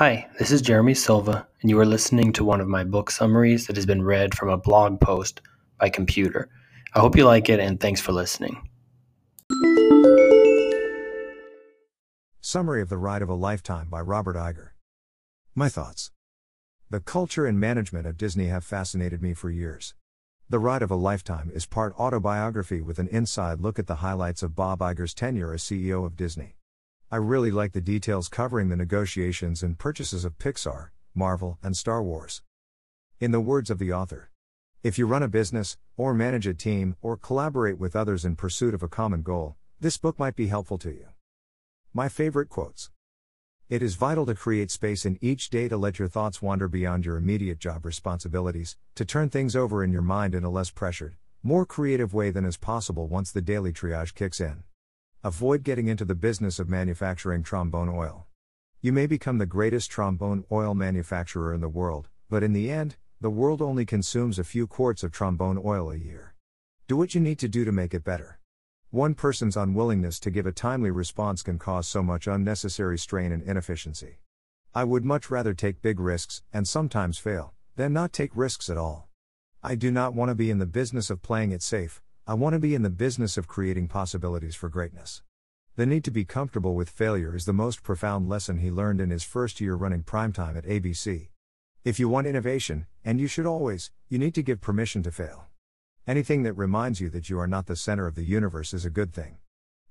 Hi, this is Jeremy Silva, and you are listening to one of my book summaries that has been read from a blog post by computer. I hope you like it, and thanks for listening. Summary of The Ride of a Lifetime by Robert Iger. My thoughts. The culture and management of Disney have fascinated me for years. The Ride of a Lifetime is part autobiography with an inside look at the highlights of Bob Iger's tenure as CEO of Disney. I really like the details covering the negotiations and purchases of Pixar, Marvel, and Star Wars. In the words of the author, if you run a business, or manage a team, or collaborate with others in pursuit of a common goal, this book might be helpful to you. My favorite quotes. It is vital to create space in each day to let your thoughts wander beyond your immediate job responsibilities, to turn things over in your mind in a less pressured, more creative way than is possible once the daily triage kicks in. Avoid getting into the business of manufacturing trombone oil. You may become the greatest trombone oil manufacturer in the world, but in the end, the world only consumes a few quarts of trombone oil a year. Do what you need to do to make it better. One person's unwillingness to give a timely response can cause so much unnecessary strain and inefficiency. I would much rather take big risks, and sometimes fail, than not take risks at all. I do not want to be in the business of playing it safe, I want to be in the business of creating possibilities for greatness. The need to be comfortable with failure is the most profound lesson he learned in his first year running primetime at ABC. If you want innovation, and you should always, you need to give permission to fail. Anything that reminds you that you are not the center of the universe is a good thing.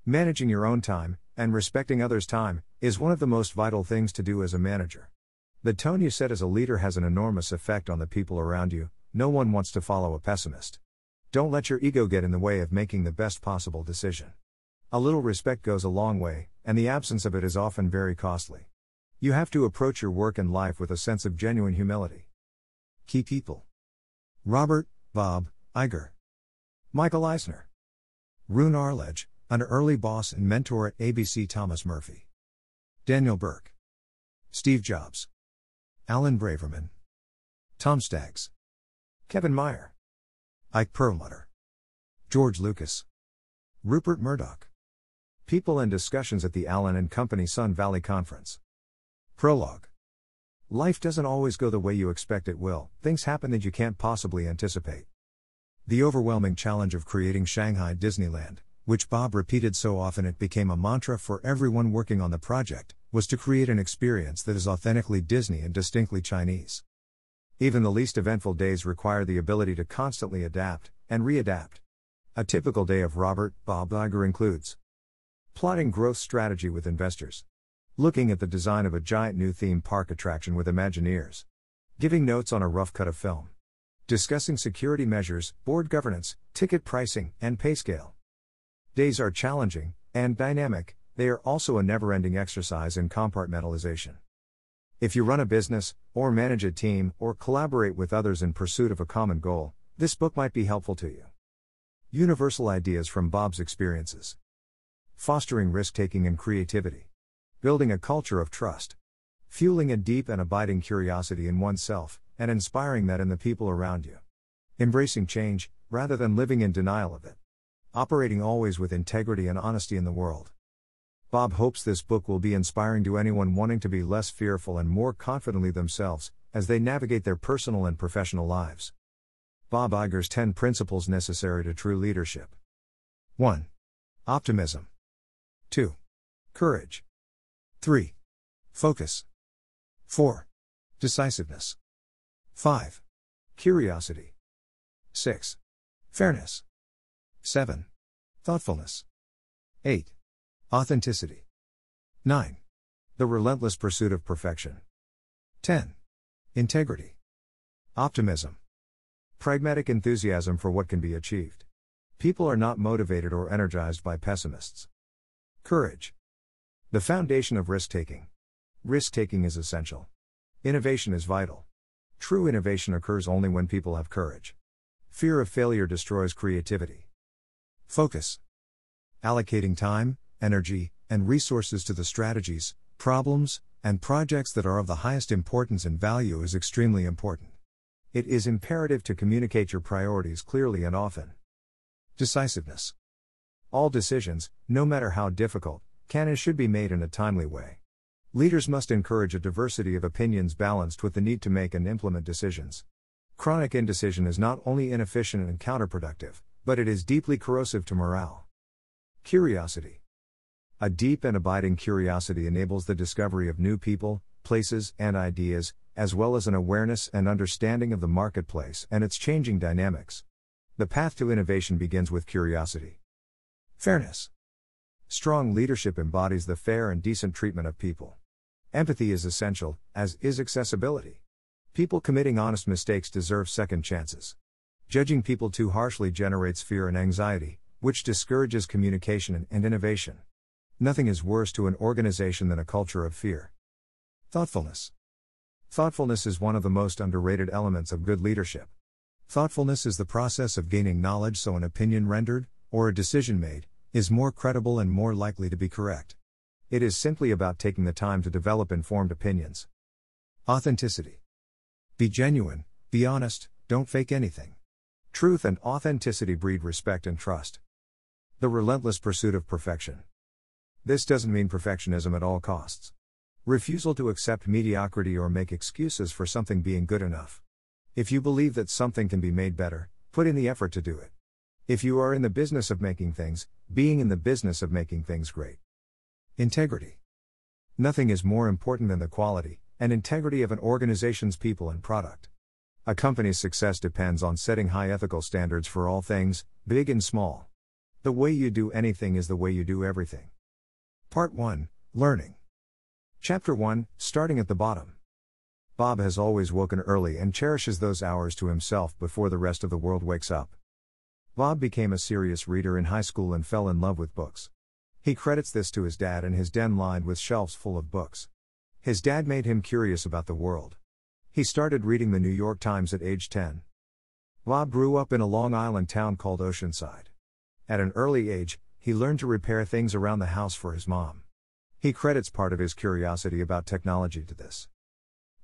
Managing your own time, and respecting others' time, is one of the most vital things to do as a manager. The tone you set as a leader has an enormous effect on the people around you, no one wants to follow a pessimist. Don't let your ego get in the way of making the best possible decision. A little respect goes a long way, and the absence of it is often very costly. You have to approach your work and life with a sense of genuine humility. Key people Robert, Bob, Iger, Michael Eisner, Roone Arledge, an early boss and mentor at ABC Thomas Murphy, Daniel Burke, Steve Jobs, Alan Braverman, Tom Staggs, Kevin Mayer. Ike Perlmutter. George Lucas. Rupert Murdoch. People and discussions at the Allen and Company Sun Valley Conference. Prologue. Life doesn't always go the way you expect it will, things happen that you can't possibly anticipate. The overwhelming challenge of creating Shanghai Disneyland, which Bob repeated so often it became a mantra for everyone working on the project, was to create an experience that is authentically Disney and distinctly Chinese. Even the least eventful days require the ability to constantly adapt and readapt. A typical day of Robert Bob Iger includes plotting growth strategy with investors, looking at the design of a giant new theme park attraction with Imagineers, giving notes on a rough cut of film, discussing security measures, board governance, ticket pricing, and pay scale. Days are challenging and dynamic, they are also a never ending exercise in compartmentalization. If you run a business, or manage a team, or collaborate with others in pursuit of a common goal, this book might be helpful to you. Universal ideas from Bob's experiences. Fostering risk taking and creativity. Building a culture of trust. Fueling a deep and abiding curiosity in oneself, and inspiring that in the people around you. Embracing change, rather than living in denial of it. Operating always with integrity and honesty in the world. Bob hopes this book will be inspiring to anyone wanting to be less fearful and more confidently themselves as they navigate their personal and professional lives. Bob Iger's 10 Principles Necessary to True Leadership 1. Optimism. 2. Courage. 3. Focus. 4. Decisiveness. 5. Curiosity. 6. Fairness. 7. Thoughtfulness. 8. Authenticity. 9. The relentless pursuit of perfection. 10. Integrity. Optimism. Pragmatic enthusiasm for what can be achieved. People are not motivated or energized by pessimists. Courage. The foundation of risk taking. Risk taking is essential. Innovation is vital. True innovation occurs only when people have courage. Fear of failure destroys creativity. Focus. Allocating time, energy, and resources to the strategies, problems, and projects that are of the highest importance and value is extremely important. It is imperative to communicate your priorities clearly and often. Decisiveness. All decisions, no matter how difficult, can and should be made in a timely way. Leaders must encourage a diversity of opinions balanced with the need to make and implement decisions. Chronic indecision is not only inefficient and counterproductive, but it is deeply corrosive to morale. Curiosity. A deep and abiding curiosity enables the discovery of new people, places, and ideas, as well as an awareness and understanding of the marketplace and its changing dynamics. The path to innovation begins with curiosity. Fairness. Strong leadership embodies the fair and decent treatment of people. Empathy is essential, as is accessibility. People committing honest mistakes deserve second chances. Judging people too harshly generates fear and anxiety, which discourages communication and innovation. Nothing is worse to an organization than a culture of fear. Thoughtfulness. Thoughtfulness is one of the most underrated elements of good leadership. Thoughtfulness is the process of gaining knowledge so an opinion rendered, or a decision made, is more credible and more likely to be correct. It is simply about taking the time to develop informed opinions. Authenticity. Be genuine, be honest, don't fake anything. Truth and authenticity breed respect and trust. The relentless pursuit of perfection. This doesn't mean perfectionism at all costs. Refusal to accept mediocrity or make excuses for something being good enough. If you believe that something can be made better, put in the effort to do it. If you are in the business of making things, being in the business of making things great. Integrity. Nothing is more important than the quality and integrity of an organization's people and product. A company's success depends on setting high ethical standards for all things, big and small. The way you do anything is the way you do everything. Part 1 Learning. Chapter 1 Starting at the Bottom. Bob has always woken early and cherishes those hours to himself before the rest of the world wakes up. Bob became a serious reader in high school and fell in love with books. He credits this to his dad and his den lined with shelves full of books. His dad made him curious about the world. He started reading the New York Times at age 10. Bob grew up in a Long Island town called Oceanside. At an early age, he learned to repair things around the house for his mom. He credits part of his curiosity about technology to this.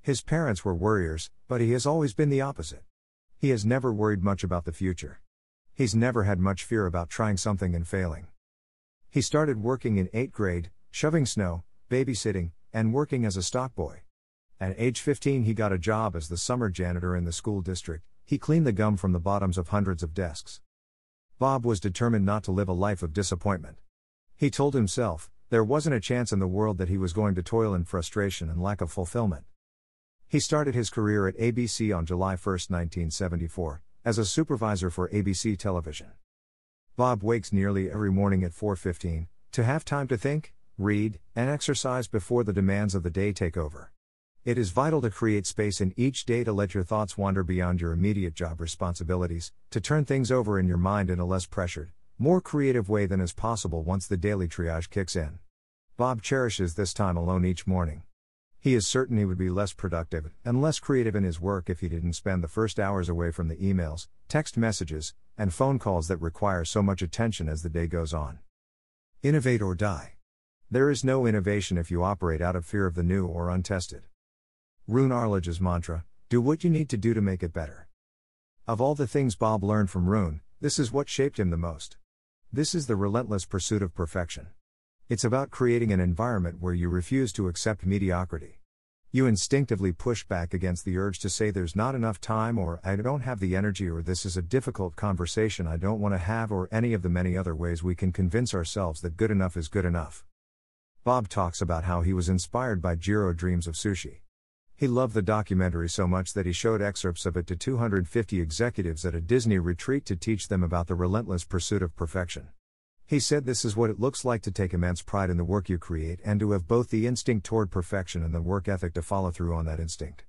His parents were worriers, but he has always been the opposite. He has never worried much about the future. He's never had much fear about trying something and failing. He started working in 8th grade, shoving snow, babysitting, and working as a stockboy. At age 15, he got a job as the summer janitor in the school district. He cleaned the gum from the bottoms of hundreds of desks. Bob was determined not to live a life of disappointment. He told himself, there wasn't a chance in the world that he was going to toil in frustration and lack of fulfillment. He started his career at ABC on July 1, 1974, as a supervisor for ABC Television. Bob wakes nearly every morning at 4:15 to have time to think, read, and exercise before the demands of the day take over. It is vital to create space in each day to let your thoughts wander beyond your immediate job responsibilities, to turn things over in your mind in a less pressured, more creative way than is possible once the daily triage kicks in. Bob cherishes this time alone each morning. He is certain he would be less productive and less creative in his work if he didn't spend the first hours away from the emails, text messages, and phone calls that require so much attention as the day goes on. Innovate or die. There is no innovation if you operate out of fear of the new or untested. Roone Arledge's mantra do what you need to do to make it better. Of all the things Bob learned from Roone, this is what shaped him the most. This is the relentless pursuit of perfection. It's about creating an environment where you refuse to accept mediocrity. You instinctively push back against the urge to say there's not enough time, or I don't have the energy, or this is a difficult conversation I don't want to have, or any of the many other ways we can convince ourselves that good enough is good enough. Bob talks about how he was inspired by Jiro Dreams of Sushi. He loved the documentary so much that he showed excerpts of it to 250 executives at a Disney retreat to teach them about the relentless pursuit of perfection. He said this is what it looks like to take immense pride in the work you create and to have both the instinct toward perfection and the work ethic to follow through on that instinct.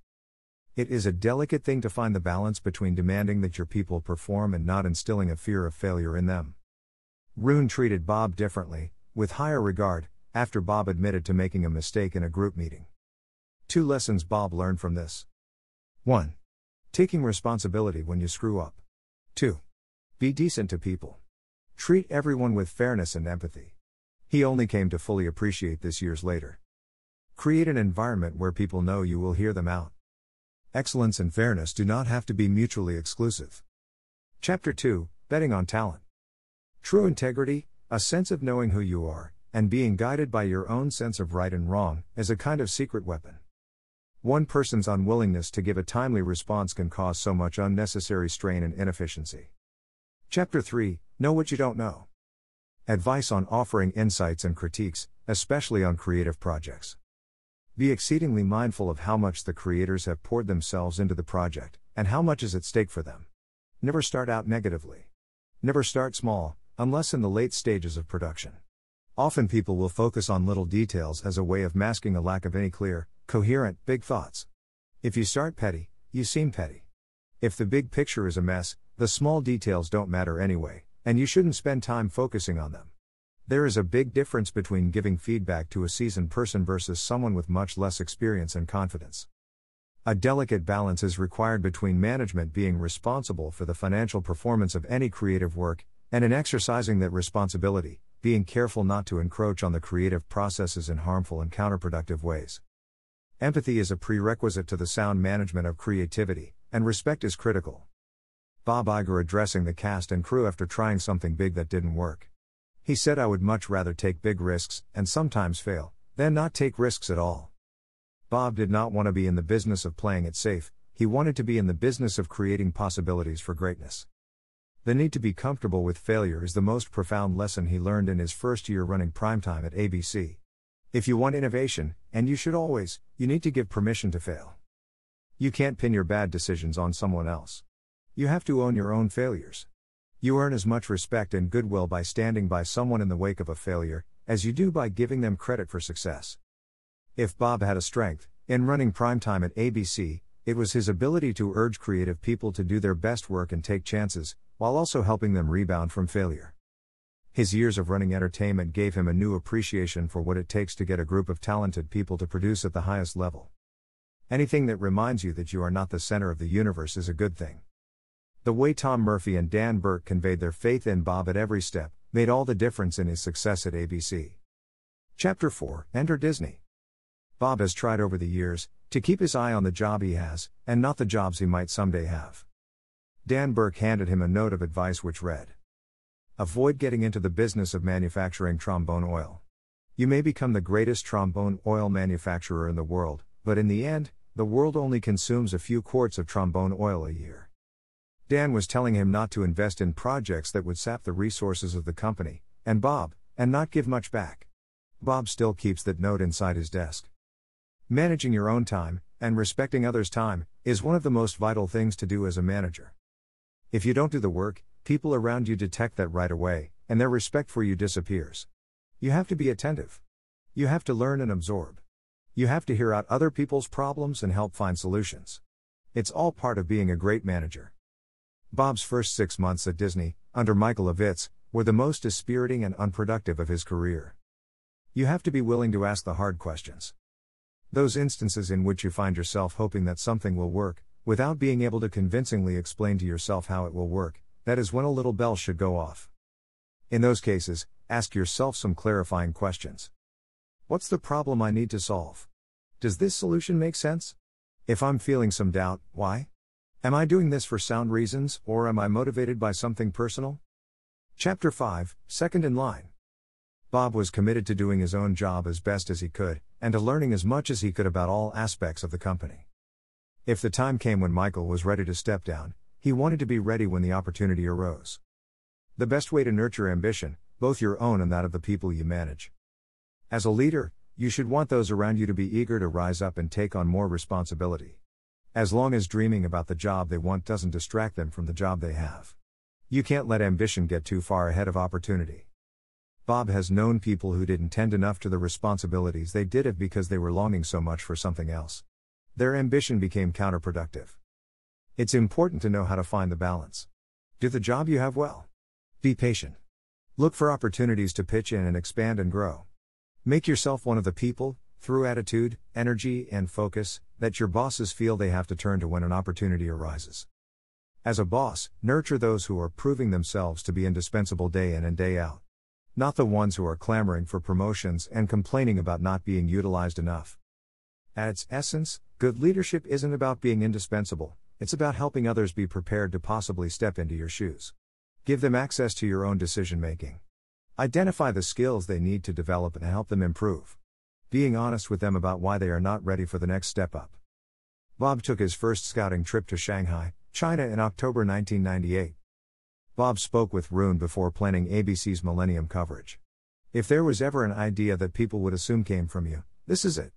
It is a delicate thing to find the balance between demanding that your people perform and not instilling a fear of failure in them. Roone treated Bob differently, with higher regard, after Bob admitted to making a mistake in a group meeting. Two lessons Bob learned from this 1. Taking responsibility when you screw up. 2. Be decent to people. Treat everyone with fairness and empathy. He only came to fully appreciate this years later. Create an environment where people know you will hear them out. Excellence and fairness do not have to be mutually exclusive. Chapter 2 Betting on Talent. True integrity, a sense of knowing who you are, and being guided by your own sense of right and wrong, as a kind of secret weapon. One person's unwillingness to give a timely response can cause so much unnecessary strain and inefficiency. Chapter 3 Know What You Don't Know. Advice on offering insights and critiques, especially on creative projects. Be exceedingly mindful of how much the creators have poured themselves into the project, and how much is at stake for them. Never start out negatively. Never start small, unless in the late stages of production. Often people will focus on little details as a way of masking a lack of any clear, coherent, big thoughts. If you start petty, you seem petty. If the big picture is a mess, the small details don't matter anyway, and you shouldn't spend time focusing on them. There is a big difference between giving feedback to a seasoned person versus someone with much less experience and confidence. A delicate balance is required between management being responsible for the financial performance of any creative work, and in exercising that responsibility, being careful not to encroach on the creative processes in harmful and counterproductive ways. Empathy is a prerequisite to the sound management of creativity, and respect is critical. Bob Iger addressing the cast and crew after trying something big that didn't work. He said, I would much rather take big risks, and sometimes fail, than not take risks at all. Bob did not want to be in the business of playing it safe, he wanted to be in the business of creating possibilities for greatness. The need to be comfortable with failure is the most profound lesson he learned in his first year running primetime at ABC. If you want innovation, and you should always, you need to give permission to fail. You can't pin your bad decisions on someone else. You have to own your own failures. You earn as much respect and goodwill by standing by someone in the wake of a failure, as you do by giving them credit for success. If Bob had a strength, in running primetime at ABC, it was his ability to urge creative people to do their best work and take chances, while also helping them rebound from failure. His years of running entertainment gave him a new appreciation for what it takes to get a group of talented people to produce at the highest level. Anything that reminds you that you are not the center of the universe is a good thing. The way Tom Murphy and Dan Burke conveyed their faith in Bob at every step made all the difference in his success at ABC. Chapter 4 Enter Disney. Bob has tried over the years to keep his eye on the job he has, and not the jobs he might someday have. Dan Burke handed him a note of advice which read Avoid getting into the business of manufacturing trombone oil. You may become the greatest trombone oil manufacturer in the world, but in the end, the world only consumes a few quarts of trombone oil a year. Dan was telling him not to invest in projects that would sap the resources of the company, and Bob, and not give much back. Bob still keeps that note inside his desk. Managing your own time, and respecting others' time, is one of the most vital things to do as a manager. If you don't do the work, people around you detect that right away, and their respect for you disappears. You have to be attentive. You have to learn and absorb. You have to hear out other people's problems and help find solutions. It's all part of being a great manager. Bob's first six months at Disney, under Michael Ovitz, were the most dispiriting and unproductive of his career. You have to be willing to ask the hard questions. Those instances in which you find yourself hoping that something will work, without being able to convincingly explain to yourself how it will work, that is when a little bell should go off. In those cases, ask yourself some clarifying questions. What's the problem I need to solve? Does this solution make sense? If I'm feeling some doubt, why? Am I doing this for sound reasons, or am I motivated by something personal? Chapter 5 Second in Line. Bob was committed to doing his own job as best as he could, and to learning as much as he could about all aspects of the company. If the time came when Michael was ready to step down, he wanted to be ready when the opportunity arose. The best way to nurture ambition, both your own and that of the people you manage. As a leader, you should want those around you to be eager to rise up and take on more responsibility. As long as dreaming about the job they want doesn't distract them from the job they have. You can't let ambition get too far ahead of opportunity. Bob has known people who didn't tend enough to the responsibilities they did have because they were longing so much for something else. Their ambition became counterproductive. It's important to know how to find the balance. Do the job you have well. Be patient. Look for opportunities to pitch in and expand and grow. Make yourself one of the people, through attitude, energy, and focus, that your bosses feel they have to turn to when an opportunity arises. As a boss, nurture those who are proving themselves to be indispensable day in and day out. Not the ones who are clamoring for promotions and complaining about not being utilized enough. At its essence, good leadership isn't about being indispensable, it's about helping others be prepared to possibly step into your shoes. Give them access to your own decision making. Identify the skills they need to develop and help them improve. Being honest with them about why they are not ready for the next step up. Bob took his first scouting trip to Shanghai, China in October 1998. Bob spoke with Roone before planning ABC's Millennium coverage. If there was ever an idea that people would assume came from you, this is it.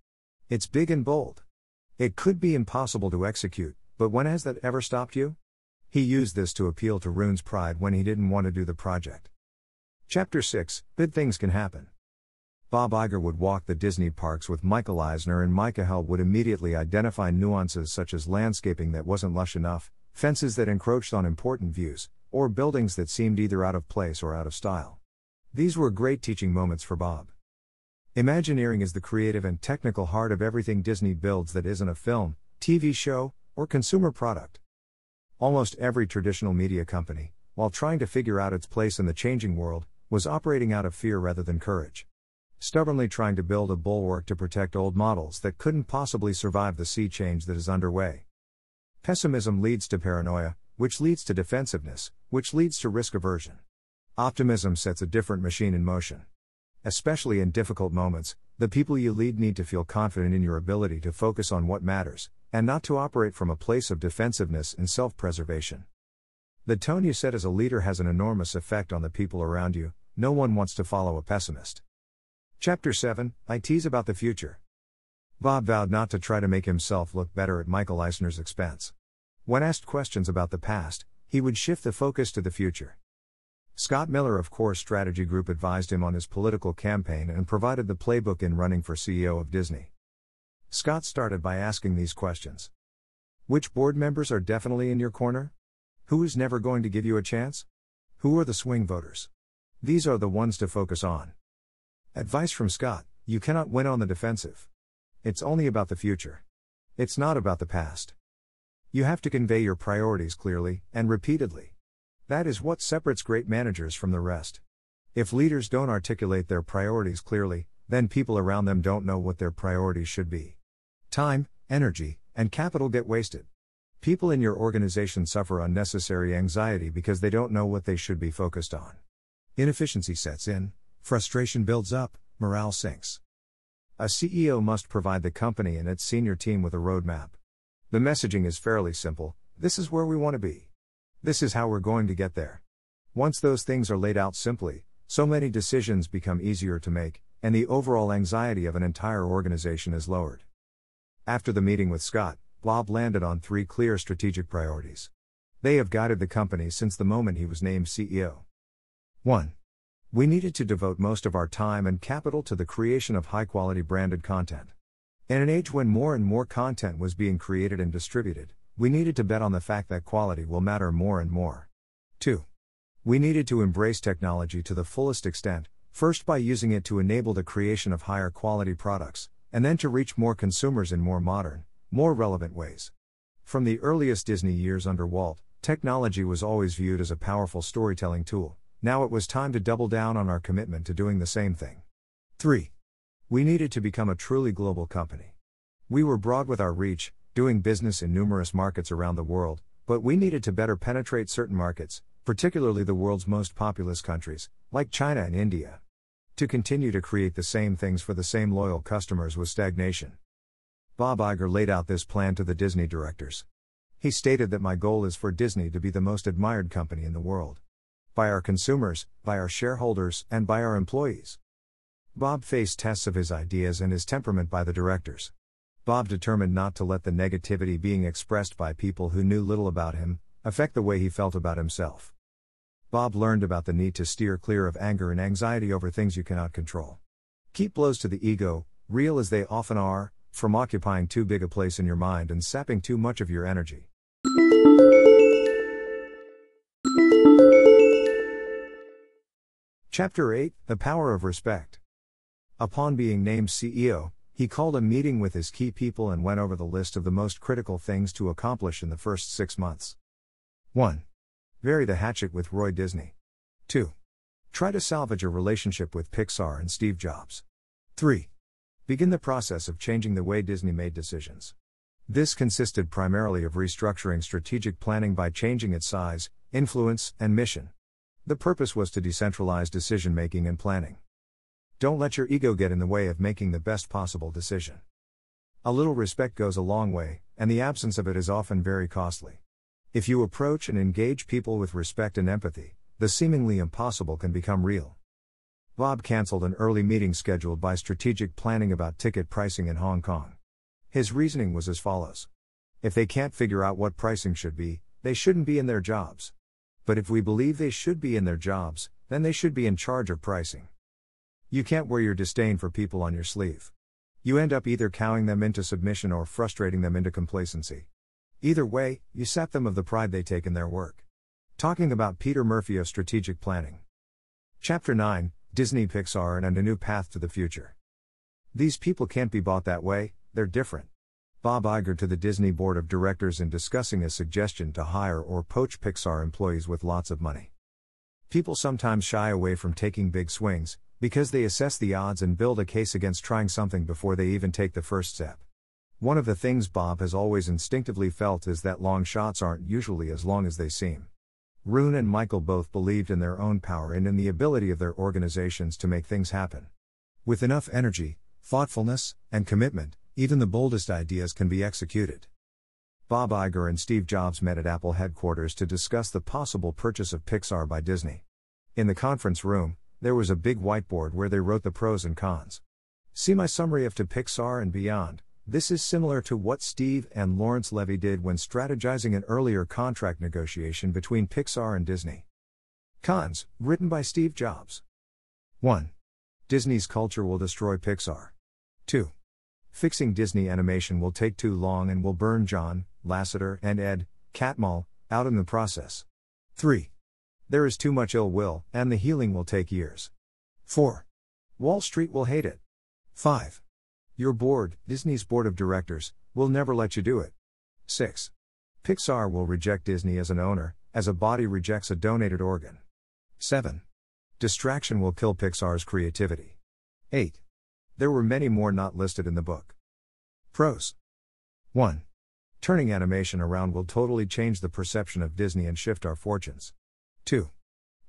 It's big and bold. It could be impossible to execute, but when has that ever stopped you? He used this to appeal to Roone's pride when he didn't want to do the project. Chapter 6 Big Things Can Happen. Bob Iger would walk the Disney parks with Michael Eisner, and Micah Held would immediately identify nuances such as landscaping that wasn't lush enough, fences that encroached on important views, or buildings that seemed either out of place or out of style. These were great teaching moments for Bob. Imagineering is the creative and technical heart of everything Disney builds that isn't a film, TV show, or consumer product. Almost every traditional media company, while trying to figure out its place in the changing world, was operating out of fear rather than courage. Stubbornly trying to build a bulwark to protect old models that couldn't possibly survive the sea change that is underway. Pessimism leads to paranoia, which leads to defensiveness, which leads to risk aversion. Optimism sets a different machine in motion. Especially in difficult moments, the people you lead need to feel confident in your ability to focus on what matters, and not to operate from a place of defensiveness and self preservation. The tone you set as a leader has an enormous effect on the people around you, no one wants to follow a pessimist. Chapter 7 I tease about the future. Bob vowed not to try to make himself look better at Michael Eisner's expense. When asked questions about the past, he would shift the focus to the future. Scott Miller of Core Strategy Group advised him on his political campaign and provided the playbook in running for CEO of Disney. Scott started by asking these questions Which board members are definitely in your corner? Who is never going to give you a chance? Who are the swing voters? These are the ones to focus on. Advice from Scott You cannot win on the defensive. It's only about the future. It's not about the past. You have to convey your priorities clearly and repeatedly. That is what separates great managers from the rest. If leaders don't articulate their priorities clearly, then people around them don't know what their priorities should be. Time, energy, and capital get wasted. People in your organization suffer unnecessary anxiety because they don't know what they should be focused on. Inefficiency sets in, frustration builds up, morale sinks. A CEO must provide the company and its senior team with a roadmap. The messaging is fairly simple this is where we want to be. This is how we're going to get there. Once those things are laid out simply, so many decisions become easier to make, and the overall anxiety of an entire organization is lowered. After the meeting with Scott, Bob landed on three clear strategic priorities. They have guided the company since the moment he was named CEO. 1. We needed to devote most of our time and capital to the creation of high quality branded content. In an age when more and more content was being created and distributed, we needed to bet on the fact that quality will matter more and more. 2. We needed to embrace technology to the fullest extent, first by using it to enable the creation of higher quality products, and then to reach more consumers in more modern, more relevant ways. From the earliest Disney years under Walt, technology was always viewed as a powerful storytelling tool. Now it was time to double down on our commitment to doing the same thing. 3. We needed to become a truly global company. We were broad with our reach, doing business in numerous markets around the world, but we needed to better penetrate certain markets, particularly the world's most populous countries, like China and India. To continue to create the same things for the same loyal customers was stagnation. Bob Iger laid out this plan to the Disney directors. He stated that my goal is for Disney to be the most admired company in the world by our consumers, by our shareholders, and by our employees. Bob faced tests of his ideas and his temperament by the directors. Bob determined not to let the negativity being expressed by people who knew little about him affect the way he felt about himself. Bob learned about the need to steer clear of anger and anxiety over things you cannot control. Keep blows to the ego, real as they often are, from occupying too big a place in your mind and sapping too much of your energy. Chapter 8 The Power of Respect. Upon being named CEO, he called a meeting with his key people and went over the list of the most critical things to accomplish in the first six months. 1. Bury the hatchet with Roy Disney. 2. Try to salvage a relationship with Pixar and Steve Jobs. 3. Begin the process of changing the way Disney made decisions. This consisted primarily of restructuring strategic planning by changing its size, influence, and mission. The purpose was to decentralize decision making and planning. Don't let your ego get in the way of making the best possible decision. A little respect goes a long way, and the absence of it is often very costly. If you approach and engage people with respect and empathy, the seemingly impossible can become real. Bob cancelled an early meeting scheduled by strategic planning about ticket pricing in Hong Kong. His reasoning was as follows If they can't figure out what pricing should be, they shouldn't be in their jobs. But if we believe they should be in their jobs, then they should be in charge of pricing. You can't wear your disdain for people on your sleeve. You end up either cowing them into submission or frustrating them into complacency. Either way, you sap them of the pride they take in their work. Talking about Peter Murphy of Strategic Planning. Chapter 9 Disney Pixar and a New Path to the Future. These people can't be bought that way, they're different. Bob Iger to the Disney Board of Directors in discussing a suggestion to hire or poach Pixar employees with lots of money. People sometimes shy away from taking big swings, because they assess the odds and build a case against trying something before they even take the first step. One of the things Bob has always instinctively felt is that long shots aren't usually as long as they seem. Roone and Michael both believed in their own power and in the ability of their organizations to make things happen. With enough energy, thoughtfulness, and commitment, even the boldest ideas can be executed. Bob Iger and Steve Jobs met at Apple headquarters to discuss the possible purchase of Pixar by Disney. In the conference room, there was a big whiteboard where they wrote the pros and cons. See my summary of To Pixar and Beyond. This is similar to what Steve and Lawrence Levy did when strategizing an earlier contract negotiation between Pixar and Disney. Cons, written by Steve Jobs. 1. Disney's culture will destroy Pixar. 2. Fixing Disney animation will take too long and will burn John, Lasseter, and Ed, Catmull, out in the process. 3. There is too much ill will, and the healing will take years. 4. Wall Street will hate it. 5. Your board, Disney's board of directors, will never let you do it. 6. Pixar will reject Disney as an owner, as a body rejects a donated organ. 7. Distraction will kill Pixar's creativity. 8. There were many more not listed in the book. Pros 1. Turning animation around will totally change the perception of Disney and shift our fortunes. 2.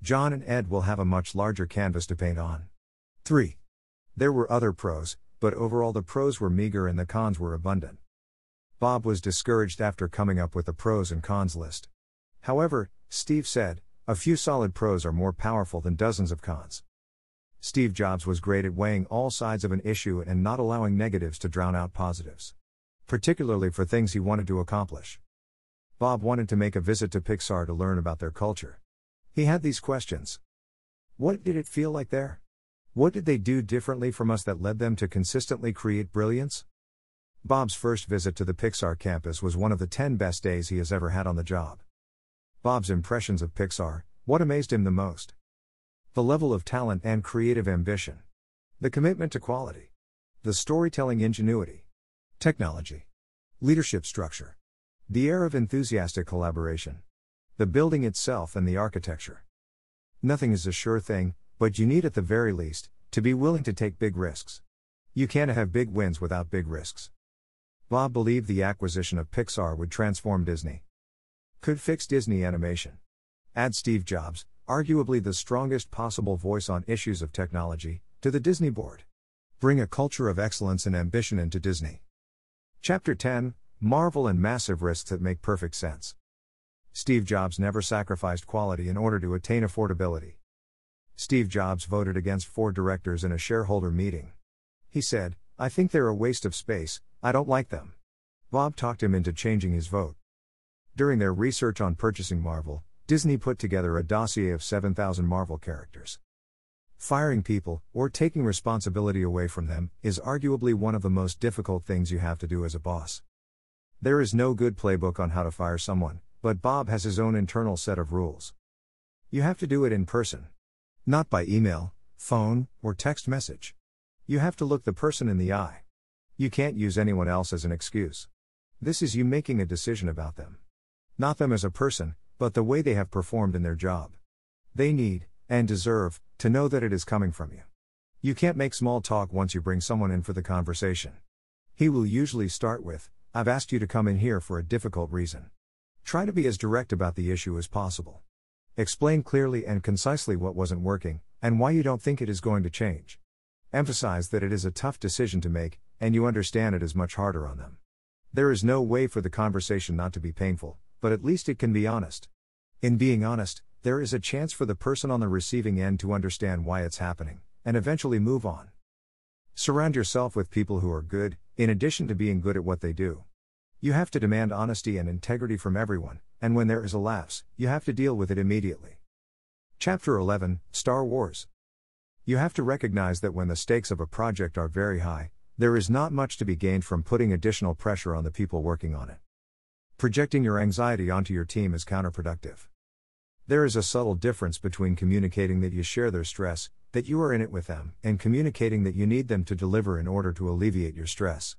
John and Ed will have a much larger canvas to paint on. 3. There were other pros, but overall the pros were meager and the cons were abundant. Bob was discouraged after coming up with the pros and cons list. However, Steve said, a few solid pros are more powerful than dozens of cons. Steve Jobs was great at weighing all sides of an issue and not allowing negatives to drown out positives. Particularly for things he wanted to accomplish. Bob wanted to make a visit to Pixar to learn about their culture. He had these questions What did it feel like there? What did they do differently from us that led them to consistently create brilliance? Bob's first visit to the Pixar campus was one of the 10 best days he has ever had on the job. Bob's impressions of Pixar, what amazed him the most? The level of talent and creative ambition. The commitment to quality. The storytelling ingenuity. Technology. Leadership structure. The air of enthusiastic collaboration. The building itself and the architecture. Nothing is a sure thing, but you need at the very least to be willing to take big risks. You can't have big wins without big risks. Bob believed the acquisition of Pixar would transform Disney. Could fix Disney animation. Add Steve Jobs, arguably the strongest possible voice on issues of technology, to the Disney board. Bring a culture of excellence and ambition into Disney. Chapter 10 Marvel and Massive Risks That Make Perfect Sense. Steve Jobs never sacrificed quality in order to attain affordability. Steve Jobs voted against four directors in a shareholder meeting. He said, I think they're a waste of space, I don't like them. Bob talked him into changing his vote. During their research on purchasing Marvel, Disney put together a dossier of 7,000 Marvel characters. Firing people, or taking responsibility away from them, is arguably one of the most difficult things you have to do as a boss. There is no good playbook on how to fire someone, but Bob has his own internal set of rules. You have to do it in person. Not by email, phone, or text message. You have to look the person in the eye. You can't use anyone else as an excuse. This is you making a decision about them. Not them as a person, but the way they have performed in their job. They need, and deserve, to know that it is coming from you. You can't make small talk once you bring someone in for the conversation. He will usually start with, I've asked you to come in here for a difficult reason. Try to be as direct about the issue as possible. Explain clearly and concisely what wasn't working, and why you don't think it is going to change. Emphasize that it is a tough decision to make, and you understand it is much harder on them. There is no way for the conversation not to be painful, but at least it can be honest. In being honest, there is a chance for the person on the receiving end to understand why it's happening, and eventually move on. Surround yourself with people who are good, in addition to being good at what they do. You have to demand honesty and integrity from everyone, and when there is a lapse, you have to deal with it immediately. Chapter 11 Star Wars you have to recognize that when the stakes of a project are very high, there is not much to be gained from putting additional pressure on the people working on it. Projecting your anxiety onto your team is counterproductive. There is a subtle difference between communicating that you share their stress, that you are in it with them, and communicating that you need them to deliver in order to alleviate your stress.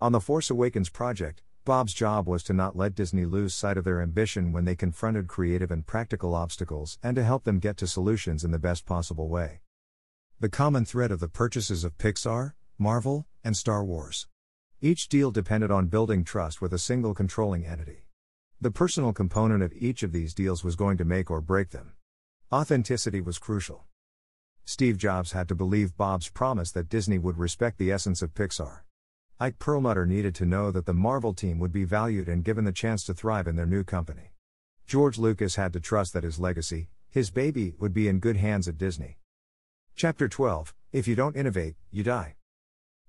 On the Force Awakens project, Bob's job was to not let Disney lose sight of their ambition when they confronted creative and practical obstacles and to help them get to solutions in the best possible way. The common thread of the purchases of Pixar, Marvel, and Star Wars. Each deal depended on building trust with a single controlling entity. The personal component of each of these deals was going to make or break them. Authenticity was crucial. Steve Jobs had to believe Bob's promise that Disney would respect the essence of Pixar. Ike Perlmutter needed to know that the Marvel team would be valued and given the chance to thrive in their new company. George Lucas had to trust that his legacy, his baby, would be in good hands at Disney. Chapter 12 If you don't innovate, you die.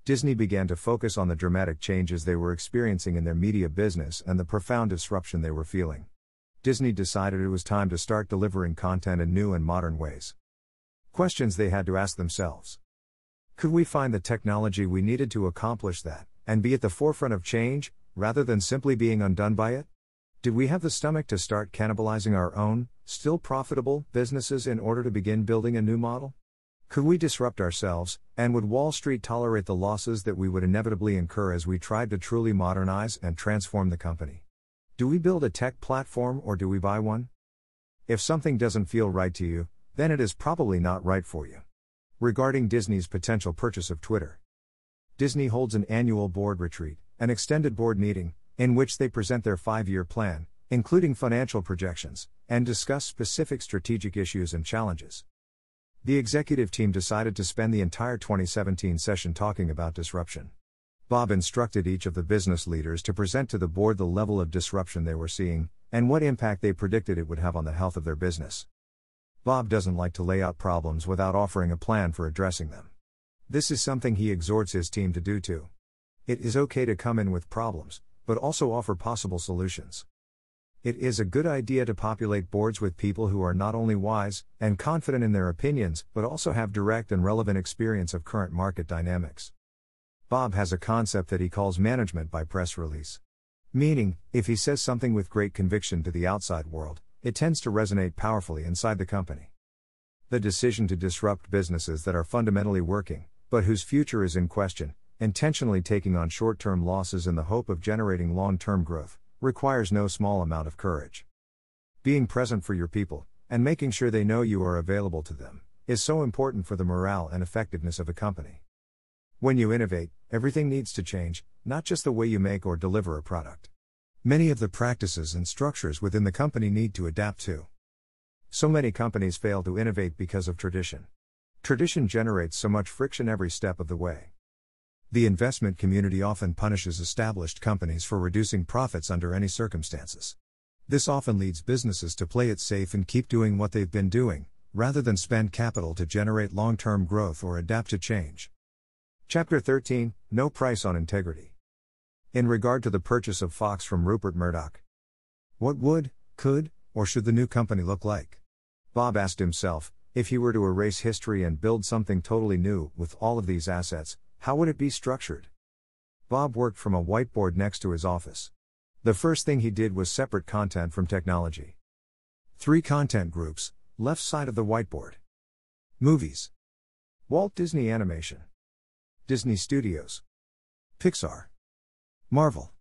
Disney began to focus on the dramatic changes they were experiencing in their media business and the profound disruption they were feeling. Disney decided it was time to start delivering content in new and modern ways. Questions they had to ask themselves Could we find the technology we needed to accomplish that, and be at the forefront of change, rather than simply being undone by it? Did we have the stomach to start cannibalizing our own, still profitable, businesses in order to begin building a new model? Could we disrupt ourselves, and would Wall Street tolerate the losses that we would inevitably incur as we tried to truly modernize and transform the company? Do we build a tech platform or do we buy one? If something doesn't feel right to you, then it is probably not right for you. Regarding Disney's potential purchase of Twitter, Disney holds an annual board retreat, an extended board meeting, in which they present their five year plan, including financial projections, and discuss specific strategic issues and challenges. The executive team decided to spend the entire 2017 session talking about disruption. Bob instructed each of the business leaders to present to the board the level of disruption they were seeing, and what impact they predicted it would have on the health of their business. Bob doesn't like to lay out problems without offering a plan for addressing them. This is something he exhorts his team to do too. It is okay to come in with problems, but also offer possible solutions. It is a good idea to populate boards with people who are not only wise and confident in their opinions, but also have direct and relevant experience of current market dynamics. Bob has a concept that he calls management by press release. Meaning, if he says something with great conviction to the outside world, it tends to resonate powerfully inside the company. The decision to disrupt businesses that are fundamentally working, but whose future is in question, intentionally taking on short term losses in the hope of generating long term growth, requires no small amount of courage. Being present for your people, and making sure they know you are available to them, is so important for the morale and effectiveness of a company. When you innovate, everything needs to change, not just the way you make or deliver a product. Many of the practices and structures within the company need to adapt to. So many companies fail to innovate because of tradition. Tradition generates so much friction every step of the way. The investment community often punishes established companies for reducing profits under any circumstances. This often leads businesses to play it safe and keep doing what they've been doing, rather than spend capital to generate long term growth or adapt to change. Chapter 13 No Price on Integrity. In regard to the purchase of Fox from Rupert Murdoch, what would, could, or should the new company look like? Bob asked himself if he were to erase history and build something totally new with all of these assets, how would it be structured? Bob worked from a whiteboard next to his office. The first thing he did was separate content from technology. Three content groups, left side of the whiteboard. Movies. Walt Disney Animation. Disney Studios. Pixar. Marvel.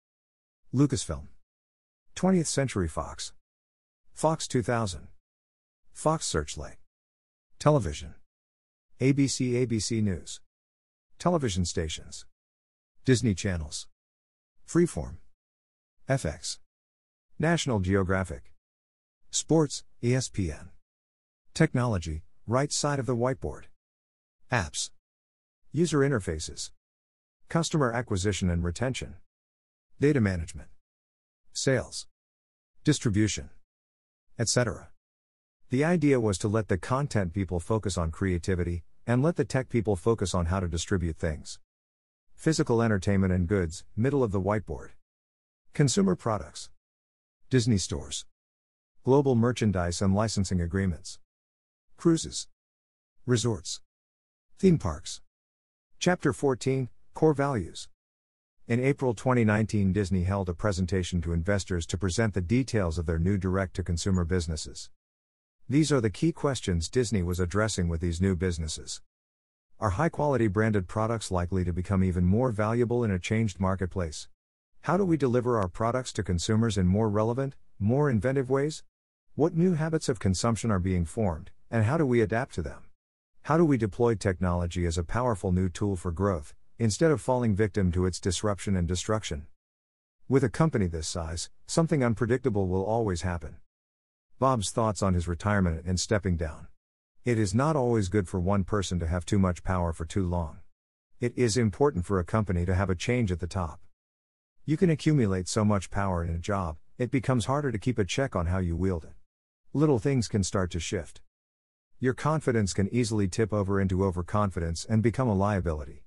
Lucasfilm. 20th Century Fox. Fox 2000. Fox Searchlight. Television. ABC ABC News. Television stations. Disney channels. Freeform. FX. National Geographic. Sports, ESPN. Technology, right side of the whiteboard. Apps. User interfaces. Customer acquisition and retention. Data management. Sales. Distribution. Etc. The idea was to let the content people focus on creativity, and let the tech people focus on how to distribute things. Physical entertainment and goods, middle of the whiteboard. Consumer products. Disney stores. Global merchandise and licensing agreements. Cruises. Resorts. Theme parks. Chapter 14 Core Values. In April 2019, Disney held a presentation to investors to present the details of their new direct to consumer businesses. These are the key questions Disney was addressing with these new businesses. Are high quality branded products likely to become even more valuable in a changed marketplace? How do we deliver our products to consumers in more relevant, more inventive ways? What new habits of consumption are being formed, and how do we adapt to them? How do we deploy technology as a powerful new tool for growth, instead of falling victim to its disruption and destruction? With a company this size, something unpredictable will always happen. Bob's thoughts on his retirement and stepping down. It is not always good for one person to have too much power for too long. It is important for a company to have a change at the top. You can accumulate so much power in a job, it becomes harder to keep a check on how you wield it. Little things can start to shift. Your confidence can easily tip over into overconfidence and become a liability.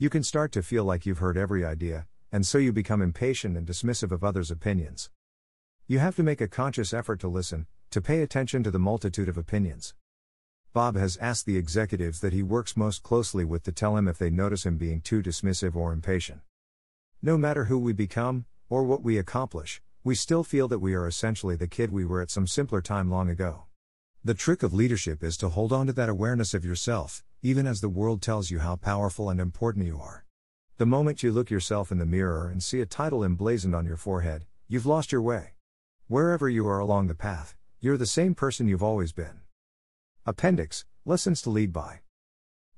You can start to feel like you've heard every idea, and so you become impatient and dismissive of others' opinions. You have to make a conscious effort to listen, to pay attention to the multitude of opinions. Bob has asked the executives that he works most closely with to tell him if they notice him being too dismissive or impatient. No matter who we become, or what we accomplish, we still feel that we are essentially the kid we were at some simpler time long ago. The trick of leadership is to hold on to that awareness of yourself, even as the world tells you how powerful and important you are. The moment you look yourself in the mirror and see a title emblazoned on your forehead, you've lost your way. Wherever you are along the path, you're the same person you've always been. Appendix Lessons to Lead by.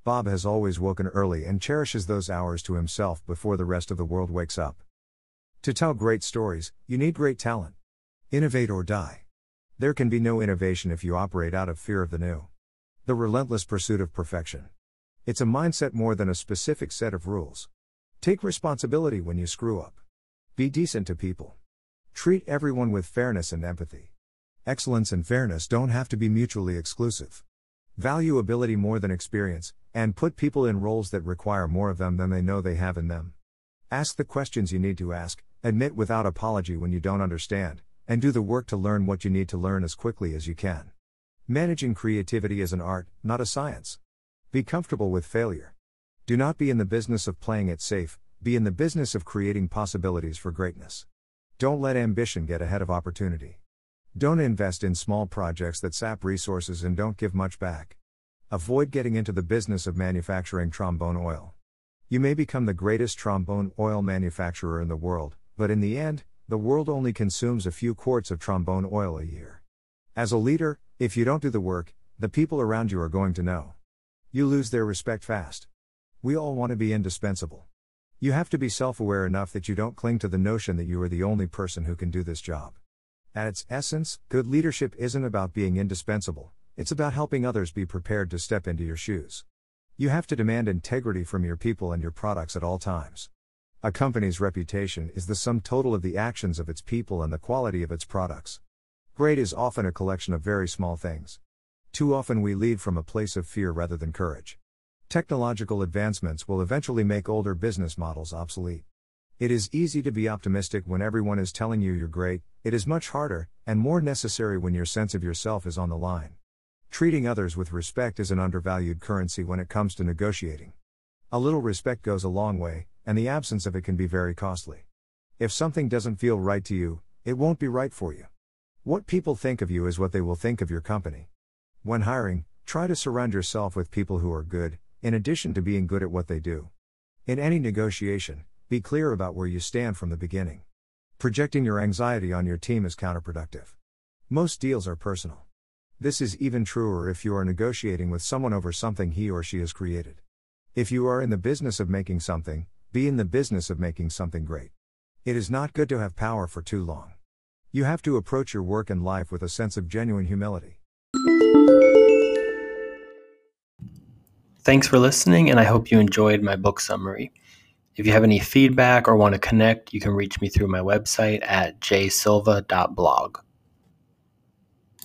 Bob has always woken early and cherishes those hours to himself before the rest of the world wakes up. To tell great stories, you need great talent. Innovate or die. There can be no innovation if you operate out of fear of the new. The relentless pursuit of perfection. It's a mindset more than a specific set of rules. Take responsibility when you screw up. Be decent to people. Treat everyone with fairness and empathy. Excellence and fairness don't have to be mutually exclusive. Value ability more than experience, and put people in roles that require more of them than they know they have in them. Ask the questions you need to ask, admit without apology when you don't understand, and do the work to learn what you need to learn as quickly as you can. Managing creativity is an art, not a science. Be comfortable with failure. Do not be in the business of playing it safe, be in the business of creating possibilities for greatness. Don't let ambition get ahead of opportunity. Don't invest in small projects that sap resources and don't give much back. Avoid getting into the business of manufacturing trombone oil. You may become the greatest trombone oil manufacturer in the world, but in the end, the world only consumes a few quarts of trombone oil a year. As a leader, if you don't do the work, the people around you are going to know. You lose their respect fast. We all want to be indispensable. You have to be self aware enough that you don't cling to the notion that you are the only person who can do this job. At its essence, good leadership isn't about being indispensable, it's about helping others be prepared to step into your shoes. You have to demand integrity from your people and your products at all times. A company's reputation is the sum total of the actions of its people and the quality of its products. Great is often a collection of very small things. Too often we lead from a place of fear rather than courage. Technological advancements will eventually make older business models obsolete. It is easy to be optimistic when everyone is telling you you're great, it is much harder, and more necessary when your sense of yourself is on the line. Treating others with respect is an undervalued currency when it comes to negotiating. A little respect goes a long way, and the absence of it can be very costly. If something doesn't feel right to you, it won't be right for you. What people think of you is what they will think of your company. When hiring, try to surround yourself with people who are good, in addition to being good at what they do. In any negotiation, be clear about where you stand from the beginning. Projecting your anxiety on your team is counterproductive. Most deals are personal. This is even truer if you are negotiating with someone over something he or she has created. If you are in the business of making something, be in the business of making something great. It is not good to have power for too long. You have to approach your work and life with a sense of genuine humility. Thanks for listening, and I hope you enjoyed my book summary. If you have any feedback or want to connect, you can reach me through my website at jsilva.blog.